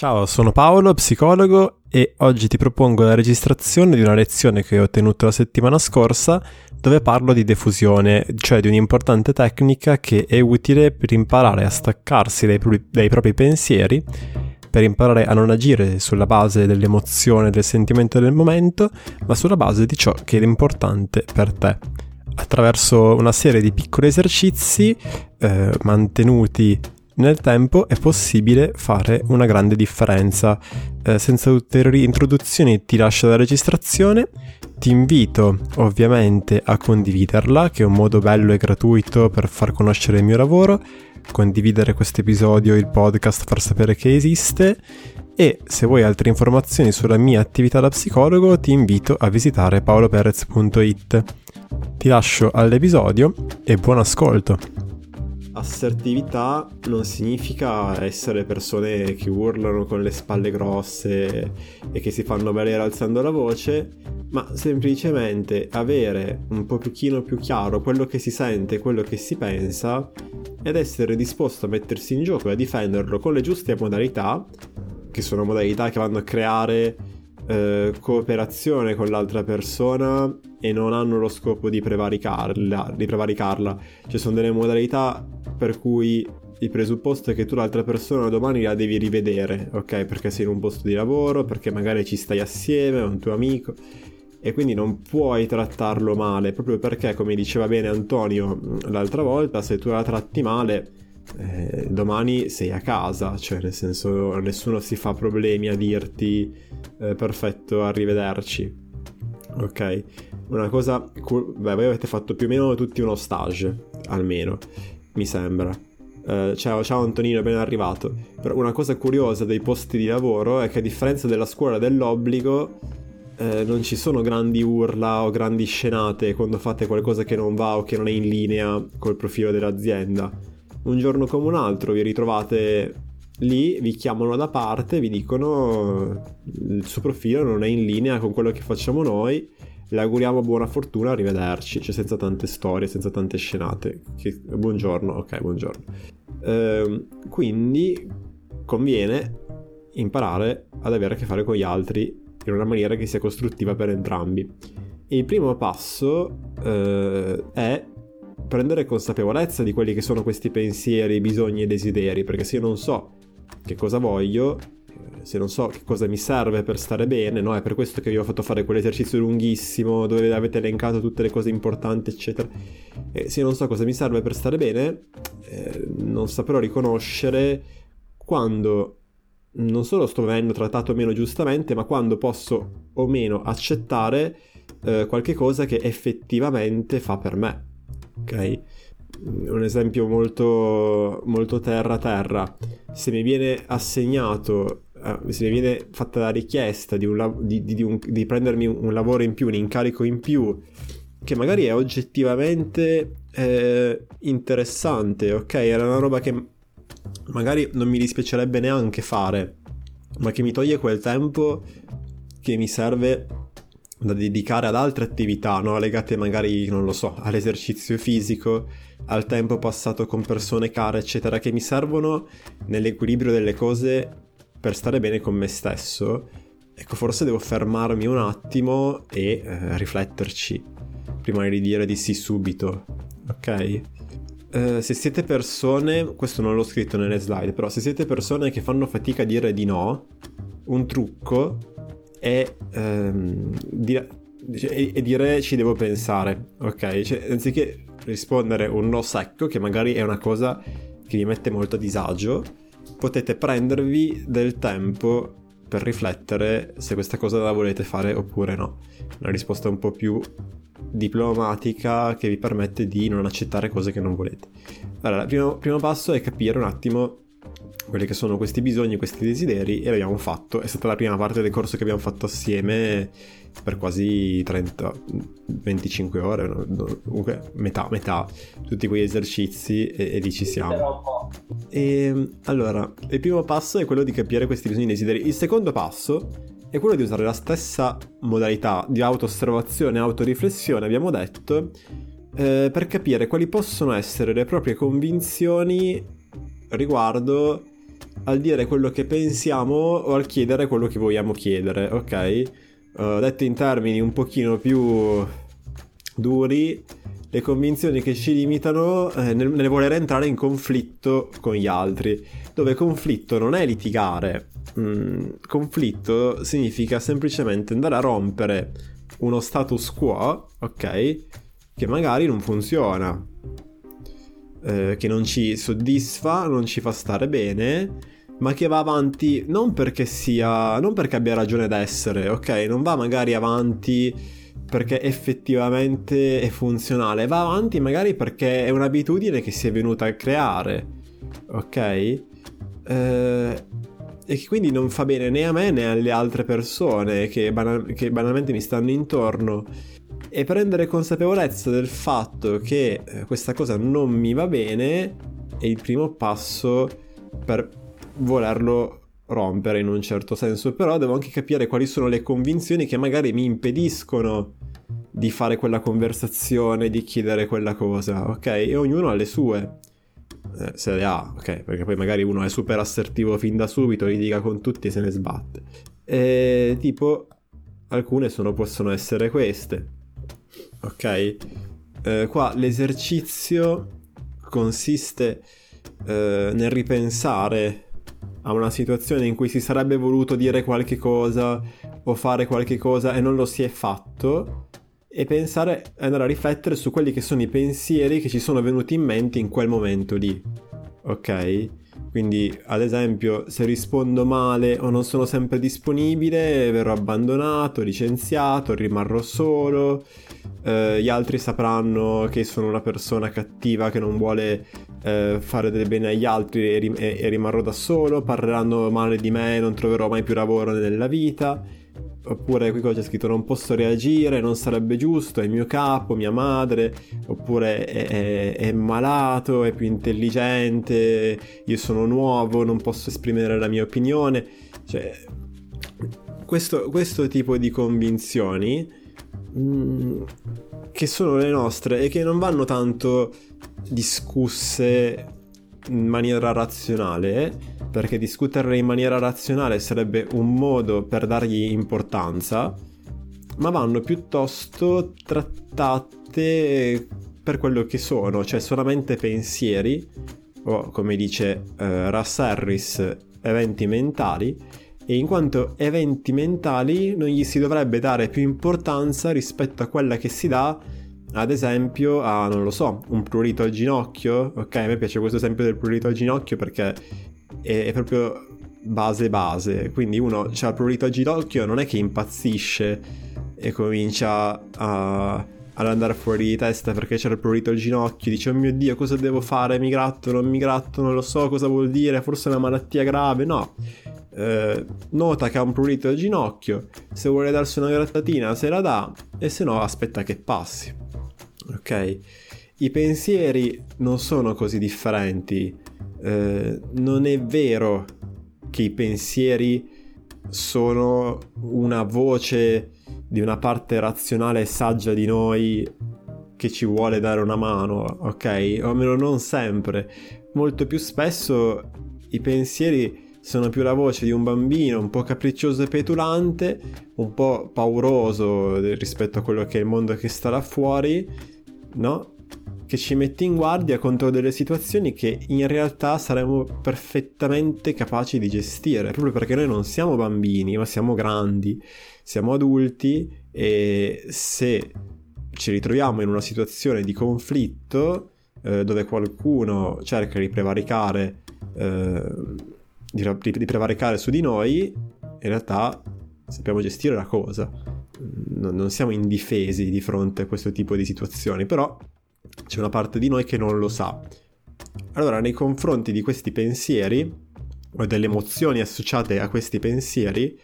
Ciao, sono Paolo, psicologo e oggi ti propongo la registrazione di una lezione che ho tenuto la settimana scorsa dove parlo di diffusione, cioè di un'importante tecnica che è utile per imparare a staccarsi dai, dai propri pensieri, per imparare a non agire sulla base dell'emozione del sentimento del momento, ma sulla base di ciò che è importante per te. Attraverso una serie di piccoli esercizi eh, mantenuti nel tempo è possibile fare una grande differenza. Eh, senza ulteriori introduzioni ti lascio la registrazione, ti invito ovviamente a condividerla, che è un modo bello e gratuito per far conoscere il mio lavoro, condividere questo episodio, il podcast, far sapere che esiste e se vuoi altre informazioni sulla mia attività da psicologo ti invito a visitare paoloperez.it. Ti lascio all'episodio e buon ascolto! Assertività non significa essere persone che urlano con le spalle grosse e che si fanno valere alzando la voce, ma semplicemente avere un pochino più chiaro quello che si sente, quello che si pensa ed essere disposto a mettersi in gioco e a difenderlo con le giuste modalità, che sono modalità che vanno a creare eh, cooperazione con l'altra persona e non hanno lo scopo di prevaricarla, di prevaricarla. Ci sono delle modalità per cui il presupposto è che tu l'altra persona domani la devi rivedere, ok? Perché sei in un posto di lavoro, perché magari ci stai assieme, è un tuo amico e quindi non puoi trattarlo male, proprio perché, come diceva bene Antonio l'altra volta, se tu la tratti male, eh, domani sei a casa, cioè nel senso nessuno si fa problemi a dirti eh, perfetto, arrivederci. Ok, una cosa, beh, voi avete fatto più o meno tutti uno stage, almeno, mi sembra. Uh, ciao, ciao Antonino, ben arrivato. Però una cosa curiosa dei posti di lavoro è che a differenza della scuola dell'obbligo, eh, non ci sono grandi urla o grandi scenate quando fate qualcosa che non va o che non è in linea col profilo dell'azienda. Un giorno come un altro vi ritrovate lì, vi chiamano da parte, vi dicono il suo profilo non è in linea con quello che facciamo noi le auguriamo buona fortuna, arrivederci, cioè senza tante storie, senza tante scenate. Che... Buongiorno, ok, buongiorno. Ehm, quindi conviene imparare ad avere a che fare con gli altri in una maniera che sia costruttiva per entrambi. Il primo passo eh, è prendere consapevolezza di quelli che sono questi pensieri, bisogni e desideri, perché se io non so che cosa voglio, se non so che cosa mi serve per stare bene, no? È per questo che vi ho fatto fare quell'esercizio lunghissimo dove avete elencato tutte le cose importanti, eccetera. E se non so cosa mi serve per stare bene, eh, non saprò riconoscere quando non solo sto venendo trattato meno giustamente, ma quando posso o meno accettare eh, qualche cosa che effettivamente fa per me. Ok? Un esempio molto, molto terra terra. Se mi viene assegnato uh, se mi viene fatta la richiesta di, un, di, di, un, di, prendermi un lavoro in più, un incarico in più, che magari è oggettivamente eh, interessante, ok? Era una roba che magari non mi dispiacerebbe neanche fare, ma che mi toglie quel tempo che mi serve da dedicare ad altre attività, no? legate magari, non lo so, all'esercizio fisico, al tempo passato con persone care, eccetera, che mi servono nell'equilibrio delle cose per stare bene con me stesso, ecco, forse devo fermarmi un attimo e eh, rifletterci prima di dire di sì subito, ok? Uh, se siete persone, questo non l'ho scritto nelle slide, però se siete persone che fanno fatica a dire di no, un trucco è, um, dire, è dire ci devo pensare, ok? Cioè, anziché rispondere un no secco, che magari è una cosa che vi mette molto a disagio, potete prendervi del tempo per riflettere se questa cosa la volete fare oppure no. Una risposta un po' più diplomatica che vi permette di non accettare cose che non volete. Allora, il primo, primo passo è capire un attimo quelli che sono questi bisogni, questi desideri e l'abbiamo fatto. È stata la prima parte del corso che abbiamo fatto assieme per quasi 30, 25 ore, comunque metà, metà, tutti quegli esercizi e, e lì ci siamo. E allora, il primo passo è quello di capire questi bisogni e desideri. Il secondo passo è quello di usare la stessa modalità di auto-osservazione e autoriflessione, abbiamo detto, eh, per capire quali possono essere le proprie convinzioni riguardo al dire quello che pensiamo o al chiedere quello che vogliamo chiedere, ok? Uh, detto in termini un pochino più duri, le convinzioni che ci limitano eh, nel, nel, voler entrare in conflitto con gli altri, dove conflitto non è litigare, mm, conflitto significa semplicemente andare a rompere uno status quo, ok, che magari non funziona, eh, che non ci soddisfa, non ci fa stare bene, ma che va avanti non perché sia, non perché abbia ragione d'essere, ok, non va magari avanti perché effettivamente è funzionale, va avanti magari perché è un'abitudine che si è venuta a creare, ok? Eh, e che quindi non fa bene né a me né alle altre persone che, banal- che banalmente mi stanno intorno. E prendere consapevolezza del fatto che eh, questa cosa non mi va bene è il primo passo per volerlo rompere in un certo senso, però devo anche capire quali sono le convinzioni che magari mi impediscono di fare quella conversazione, di chiedere quella cosa, ok? E ognuno ha le sue. Eh, se le ha, ok? Perché poi magari uno è super assertivo fin da subito, li dica con tutti e se ne sbatte. E tipo, alcune sono, possono essere queste, ok? Eh, qua l'esercizio consiste eh, nel ripensare a una situazione in cui si sarebbe voluto dire qualche cosa o fare qualche cosa e non lo si è fatto e pensare, andare a riflettere su quelli che sono i pensieri che ci sono venuti in mente in quel momento lì. Ok? Quindi, ad esempio, se rispondo male o non sono sempre disponibile, verrò abbandonato, licenziato, rimarrò solo. Eh, gli altri sapranno che sono una persona cattiva che non vuole eh, fare del bene agli altri e, rim- e rimarrò da solo. Parleranno male di me, non troverò mai più lavoro nella vita oppure qui cosa c'è scritto non posso reagire, non sarebbe giusto, è il mio capo, mia madre, oppure è, è, è, malato, è più intelligente, io sono nuovo, non posso esprimere la mia opinione. Cioè, questo, questo tipo di convinzioni mh, mm, che sono le nostre e che non vanno tanto discusse in maniera razionale, perché discuterle in maniera razionale sarebbe un modo per dargli importanza, ma vanno piuttosto trattate per quello che sono, cioè solamente pensieri, o come dice uh, Russ Harris, eventi mentali, e in quanto eventi mentali non gli si dovrebbe dare più importanza rispetto a quella che si dà ad esempio a, non lo so, un prurito al ginocchio. Ok, a me piace questo esempio del prurito al ginocchio perché è, è proprio base base. Quindi uno ha il prurito al ginocchio, non è che impazzisce e comincia a, ad andare fuori di testa perché c'è il prurito al ginocchio, dice oh mio dio cosa devo fare, mi gratto, non mi gratto, non lo so cosa vuol dire, forse è una malattia grave, no. Eh, nota che ha un prurito al ginocchio, se vuole darsi una grattatina se la dà e se no aspetta che passi ok? I pensieri non sono così differenti. Eh, non è vero che i pensieri sono una voce di una parte razionale e saggia di noi che ci vuole dare una mano, ok? O almeno non sempre. Molto più spesso i pensieri sono più la voce di un bambino un po' capriccioso e petulante, un po' pauroso rispetto a quello che è il mondo che sta là fuori no? Che ci mette in guardia contro delle situazioni che in realtà saremmo perfettamente capaci di gestire, proprio perché noi non siamo bambini, ma siamo grandi, siamo adulti e se ci ritroviamo in una situazione di conflitto eh, dove qualcuno cerca di prevaricare, eh, di, di prevaricare su di noi, in realtà sappiamo gestire la cosa. Non siamo indifesi di fronte a questo tipo di situazioni, però c'è una parte di noi che non lo sa. Allora, nei confronti di questi pensieri o delle emozioni associate a questi pensieri,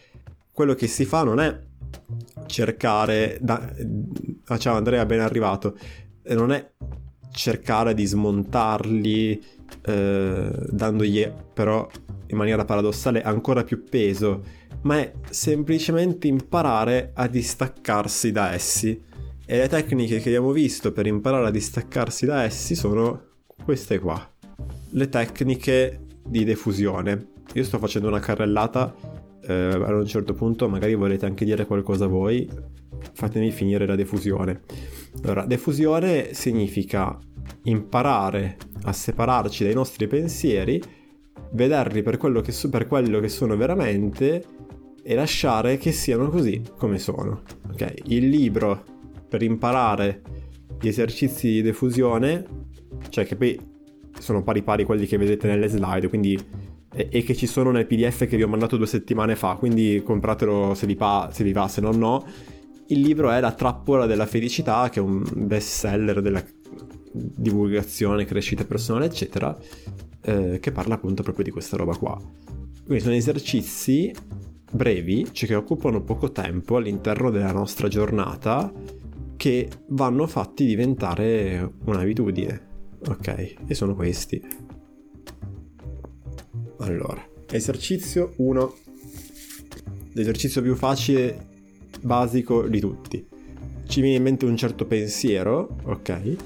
quello che si fa non è cercare da... Ah, ciao Andrea, ben arrivato. Non è cercare di smontarli eh, dandogli però in maniera paradossale ancora più peso ma è semplicemente imparare a distaccarsi da essi. E le tecniche che abbiamo visto per imparare a distaccarsi da essi sono queste qua. Le tecniche di defusione. io sto facendo una carrellata, eh, a un certo punto magari volete anche dire qualcosa voi, fatemi finire la diffusione. Allora, diffusione significa imparare a separarci dai nostri pensieri, vederli per quello che, per quello che sono veramente e lasciare che siano così come sono. Ok, il libro per imparare gli esercizi di diffusione, cioè che poi sono pari pari quelli che vedete nelle slide, quindi e, e, che ci sono nel PDF che vi ho mandato due settimane fa, quindi compratelo se vi, pa- se vi va, se no no. Il libro è La trappola della felicità, che è un best seller della divulgazione, crescita personale, eccetera, eh, che parla appunto proprio di questa roba qua. Quindi sono esercizi brevi, cioè che occupano poco tempo all'interno della nostra giornata, che vanno fatti diventare un'abitudine. Ok, e sono questi. Allora, esercizio 1. L'esercizio più facile, basico di tutti. Ci viene in mente un certo pensiero, ok?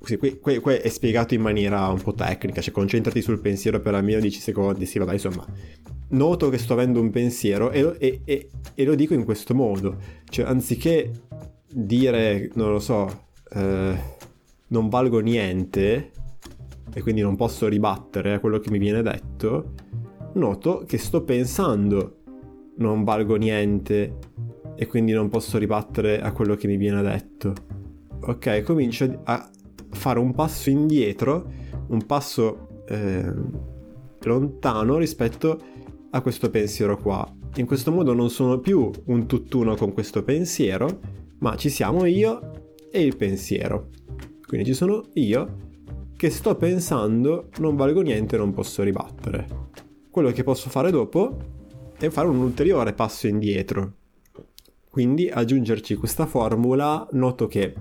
Sì, qui, qui, qui, è spiegato in maniera un po' tecnica, cioè concentrati sul pensiero per almeno 10 secondi, sì, vabbè, insomma. Noto che sto avendo un pensiero e lo, e, e, e lo dico in questo modo, cioè anziché dire, non lo so, eh, non valgo niente e quindi non posso ribattere a quello che mi viene detto, noto che sto pensando non valgo niente e quindi non posso ribattere a quello che mi viene detto. Ok, comincio a fare un passo indietro, un passo eh, lontano rispetto a questo pensiero qua. In questo modo non sono più un tutt'uno con questo pensiero, ma ci siamo io e il pensiero. Quindi ci sono io che sto pensando non valgo niente, non posso ribattere. Quello che posso fare dopo è fare un ulteriore passo indietro. Quindi aggiungerci questa formula, noto che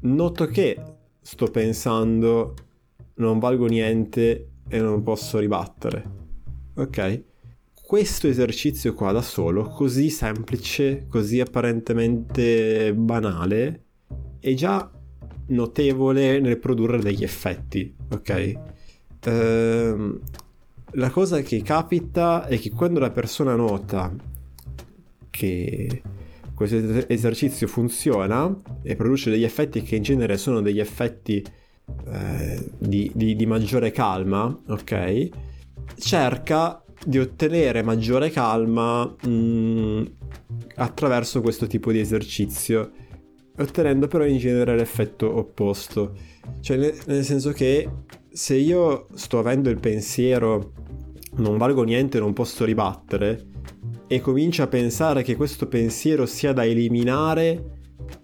noto che sto pensando non valgo niente e non posso ribattere. Ok? Questo esercizio qua da solo, così semplice, così apparentemente banale, è già notevole nel produrre degli effetti, ok? Ehm, la cosa che capita è che quando la persona nota che questo esercizio funziona e produce degli effetti che in genere sono degli effetti eh, di, di, di maggiore calma, ok? Cerca di ottenere maggiore calma mh, mm, attraverso questo tipo di esercizio ottenendo però in genere l'effetto opposto. Cioè, nel, nel senso che se io sto avendo il pensiero non valgo niente, non posso ribattere, e comincio a pensare che questo pensiero sia da eliminare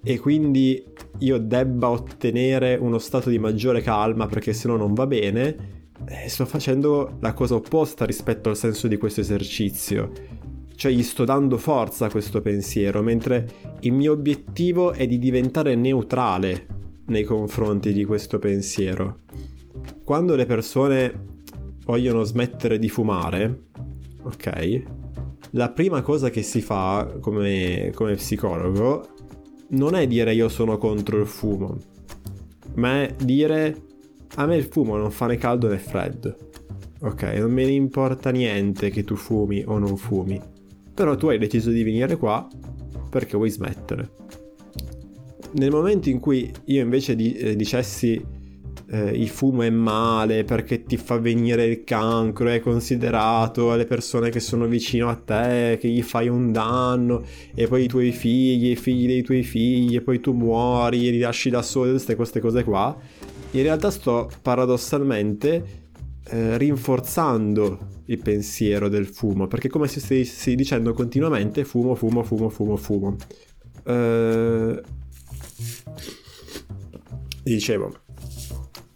e quindi io debba ottenere uno stato di maggiore calma perché se no non va bene, eh, sto facendo la cosa opposta rispetto al senso di questo esercizio cioè gli sto dando forza a questo pensiero, mentre il mio obiettivo è di diventare neutrale nei confronti di questo pensiero. Quando le persone vogliono smettere di fumare, ok? La prima cosa che si fa come, come psicologo non è dire io sono contro il fumo, ma è dire a me il fumo non fa né caldo né freddo. Ok, non me ne importa niente che tu fumi o non fumi. Però tu hai deciso di venire qua perché vuoi smettere. Nel momento in cui io invece di, eh, dicessi eh, il fumo è male perché ti fa venire il cancro, è considerato alle persone che sono vicino a te, che gli fai un danno, e poi i tuoi figli, i figli dei tuoi figli, e poi tu muori e li lasci da soli, tutte queste cose qua, in realtà sto paradossalmente eh, rinforzando il pensiero del fumo, perché come se stessi dicendo continuamente fumo, fumo, fumo, fumo, fumo. Eh, dicevo,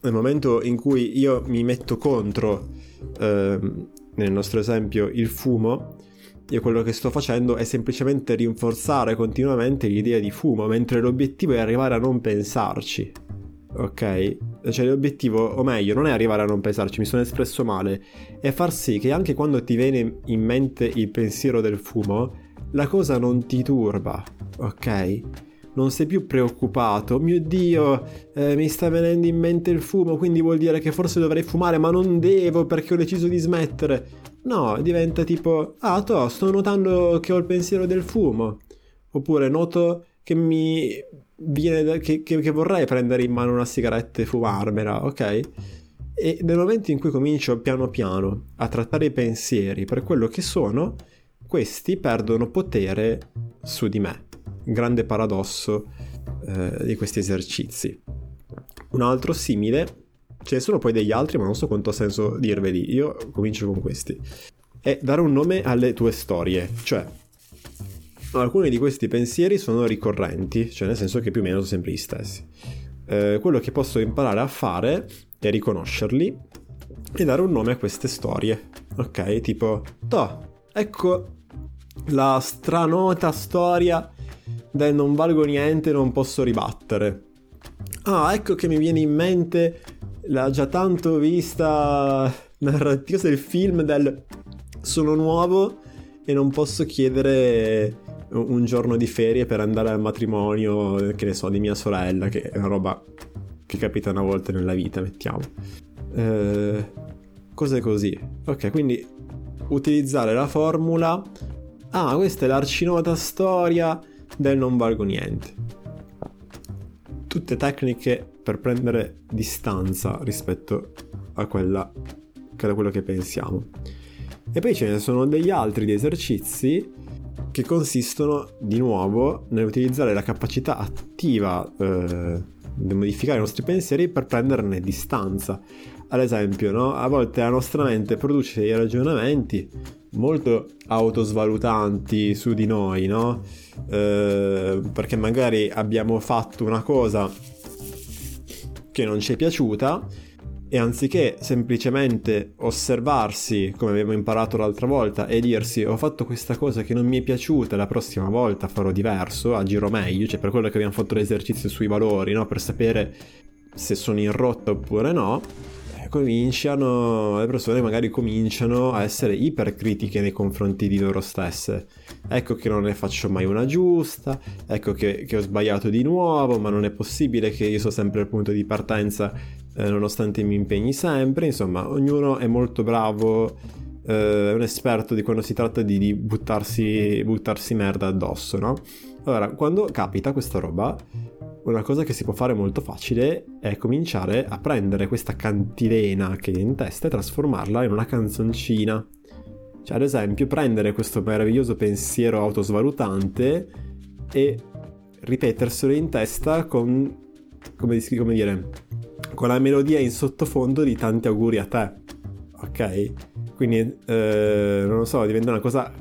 nel momento in cui io mi metto contro, eh, nel nostro esempio, il fumo, io quello che sto facendo è semplicemente rinforzare continuamente l'idea di fumo, mentre l'obiettivo è arrivare a non pensarci ok? Cioè l'obiettivo, o meglio, non è arrivare a non pensarci, mi sono espresso male, è far sì che anche quando ti viene in mente il pensiero del fumo, la cosa non ti turba, ok? non sei più preoccupato, mio Dio, eh, mi sta venendo in mente il fumo, quindi vuol dire che forse dovrei fumare, ma non devo perché ho deciso di smettere. No, diventa tipo, ah, to, sto notando che ho il pensiero del fumo. Oppure noto che mi da, che, che, che vorrei prendere in mano una sigaretta e fumarmela, ok? E nel momento in cui comincio piano piano a trattare i pensieri per quello che sono, questi perdono potere su di me grande paradosso eh, di questi esercizi. Un altro simile, ce ne sono poi degli altri, ma non so quanto ha senso dirveli, io comincio con questi, è dare un nome alle tue storie, cioè alcuni di questi pensieri sono ricorrenti, cioè nel senso che più o meno sono sempre gli stessi. Eh, quello che posso imparare a fare è riconoscerli e dare un nome a queste storie, ok? Tipo, toh, ecco la stranota storia del non valgo niente, non posso ribattere. Ah, ecco che mi viene in mente la già tanto vista narrativa del film del sono nuovo e non posso chiedere un giorno di ferie per andare al matrimonio, che ne so, di mia sorella, che è una roba che capita una volta nella vita, mettiamo. Eh, cose così. Ok, quindi utilizzare la formula. Ah, questa è l'arcinota storia del non valgo niente. Tutte tecniche per prendere distanza rispetto a quella che è quello che pensiamo. E poi ce ne sono degli altri di esercizi che consistono di nuovo nell'utilizzare la capacità attiva eh, di modificare i nostri pensieri per prenderne distanza. Ad esempio, no? a volte la nostra mente produce dei ragionamenti molto autosvalutanti su di noi, no? Eh, perché magari abbiamo fatto una cosa che non ci è piaciuta e anziché semplicemente osservarsi come abbiamo imparato l'altra volta e dirsi ho fatto questa cosa che non mi è piaciuta la prossima volta farò diverso agirò meglio cioè per quello che abbiamo fatto l'esercizio sui valori no? per sapere se sono in rotta oppure no cominciano, le persone magari cominciano a essere ipercritiche nei confronti di loro stesse. Ecco che non ne faccio mai una giusta, ecco che, che ho sbagliato di nuovo, ma non è possibile che io sia sempre al punto di partenza eh, nonostante mi impegni sempre. Insomma, ognuno è molto bravo, eh, è un esperto di quando si tratta di, di buttarsi, buttarsi merda addosso, no? Allora, quando capita questa roba, una cosa che si può fare molto facile è cominciare a prendere questa cantilena che è in testa e trasformarla in una canzoncina. Cioè, ad esempio, prendere questo meraviglioso pensiero autosvalutante e ripeterselo in testa con, come, come dire, con la melodia in sottofondo di tanti auguri a te. Ok? Quindi, eh, non lo so, diventa una cosa...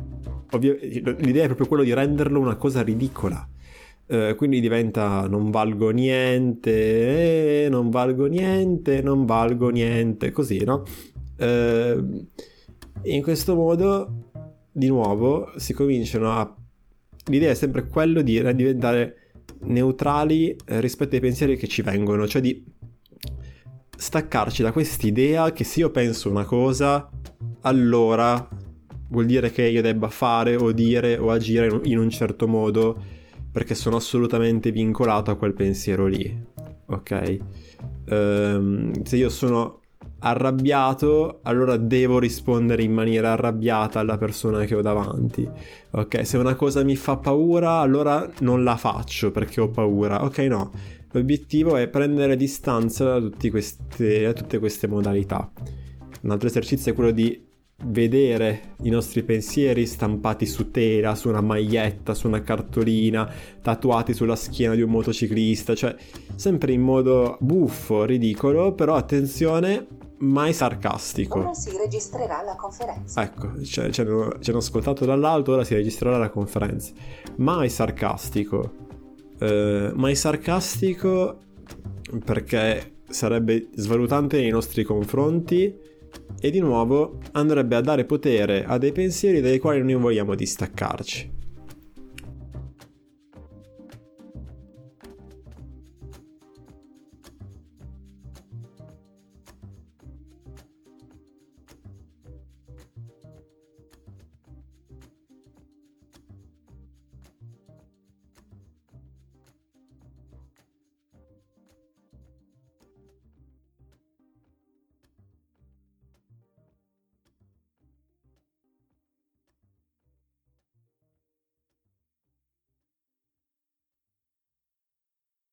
Ovvio, l'idea è proprio quello di renderlo una cosa ridicola eh, quindi diventa non valgo niente, eh, non valgo niente, non valgo niente, così, no? Eh, in questo modo, di nuovo, si cominciano a... L'idea è sempre quello di diventare neutrali eh, rispetto ai pensieri che ci vengono, cioè di staccarci da quest'idea che se io penso una cosa, allora vuol dire che io debba fare o dire o agire in un certo modo perché sono assolutamente vincolato a quel pensiero lì. Ok? Um, se io sono arrabbiato, allora devo rispondere in maniera arrabbiata alla persona che ho davanti. Ok? Se una cosa mi fa paura, allora non la faccio perché ho paura. Ok, no. L'obiettivo è prendere distanza da, queste, da tutte queste modalità. Un altro esercizio è quello di vedere i nostri pensieri stampati su tela, su una maglietta, su una cartolina, tatuati sulla schiena di un motociclista, cioè sempre in modo buffo, ridicolo, però attenzione, mai sarcastico. Ora si registrerà la conferenza. Ecco, cioè, ci, hanno, ci hanno ascoltato dall'alto, ora si registrerà la conferenza. Mai sarcastico. Uh, mai sarcastico perché sarebbe svalutante nei nostri confronti e di nuovo andrebbe a dare potere a dei pensieri dai quali noi vogliamo distaccarci.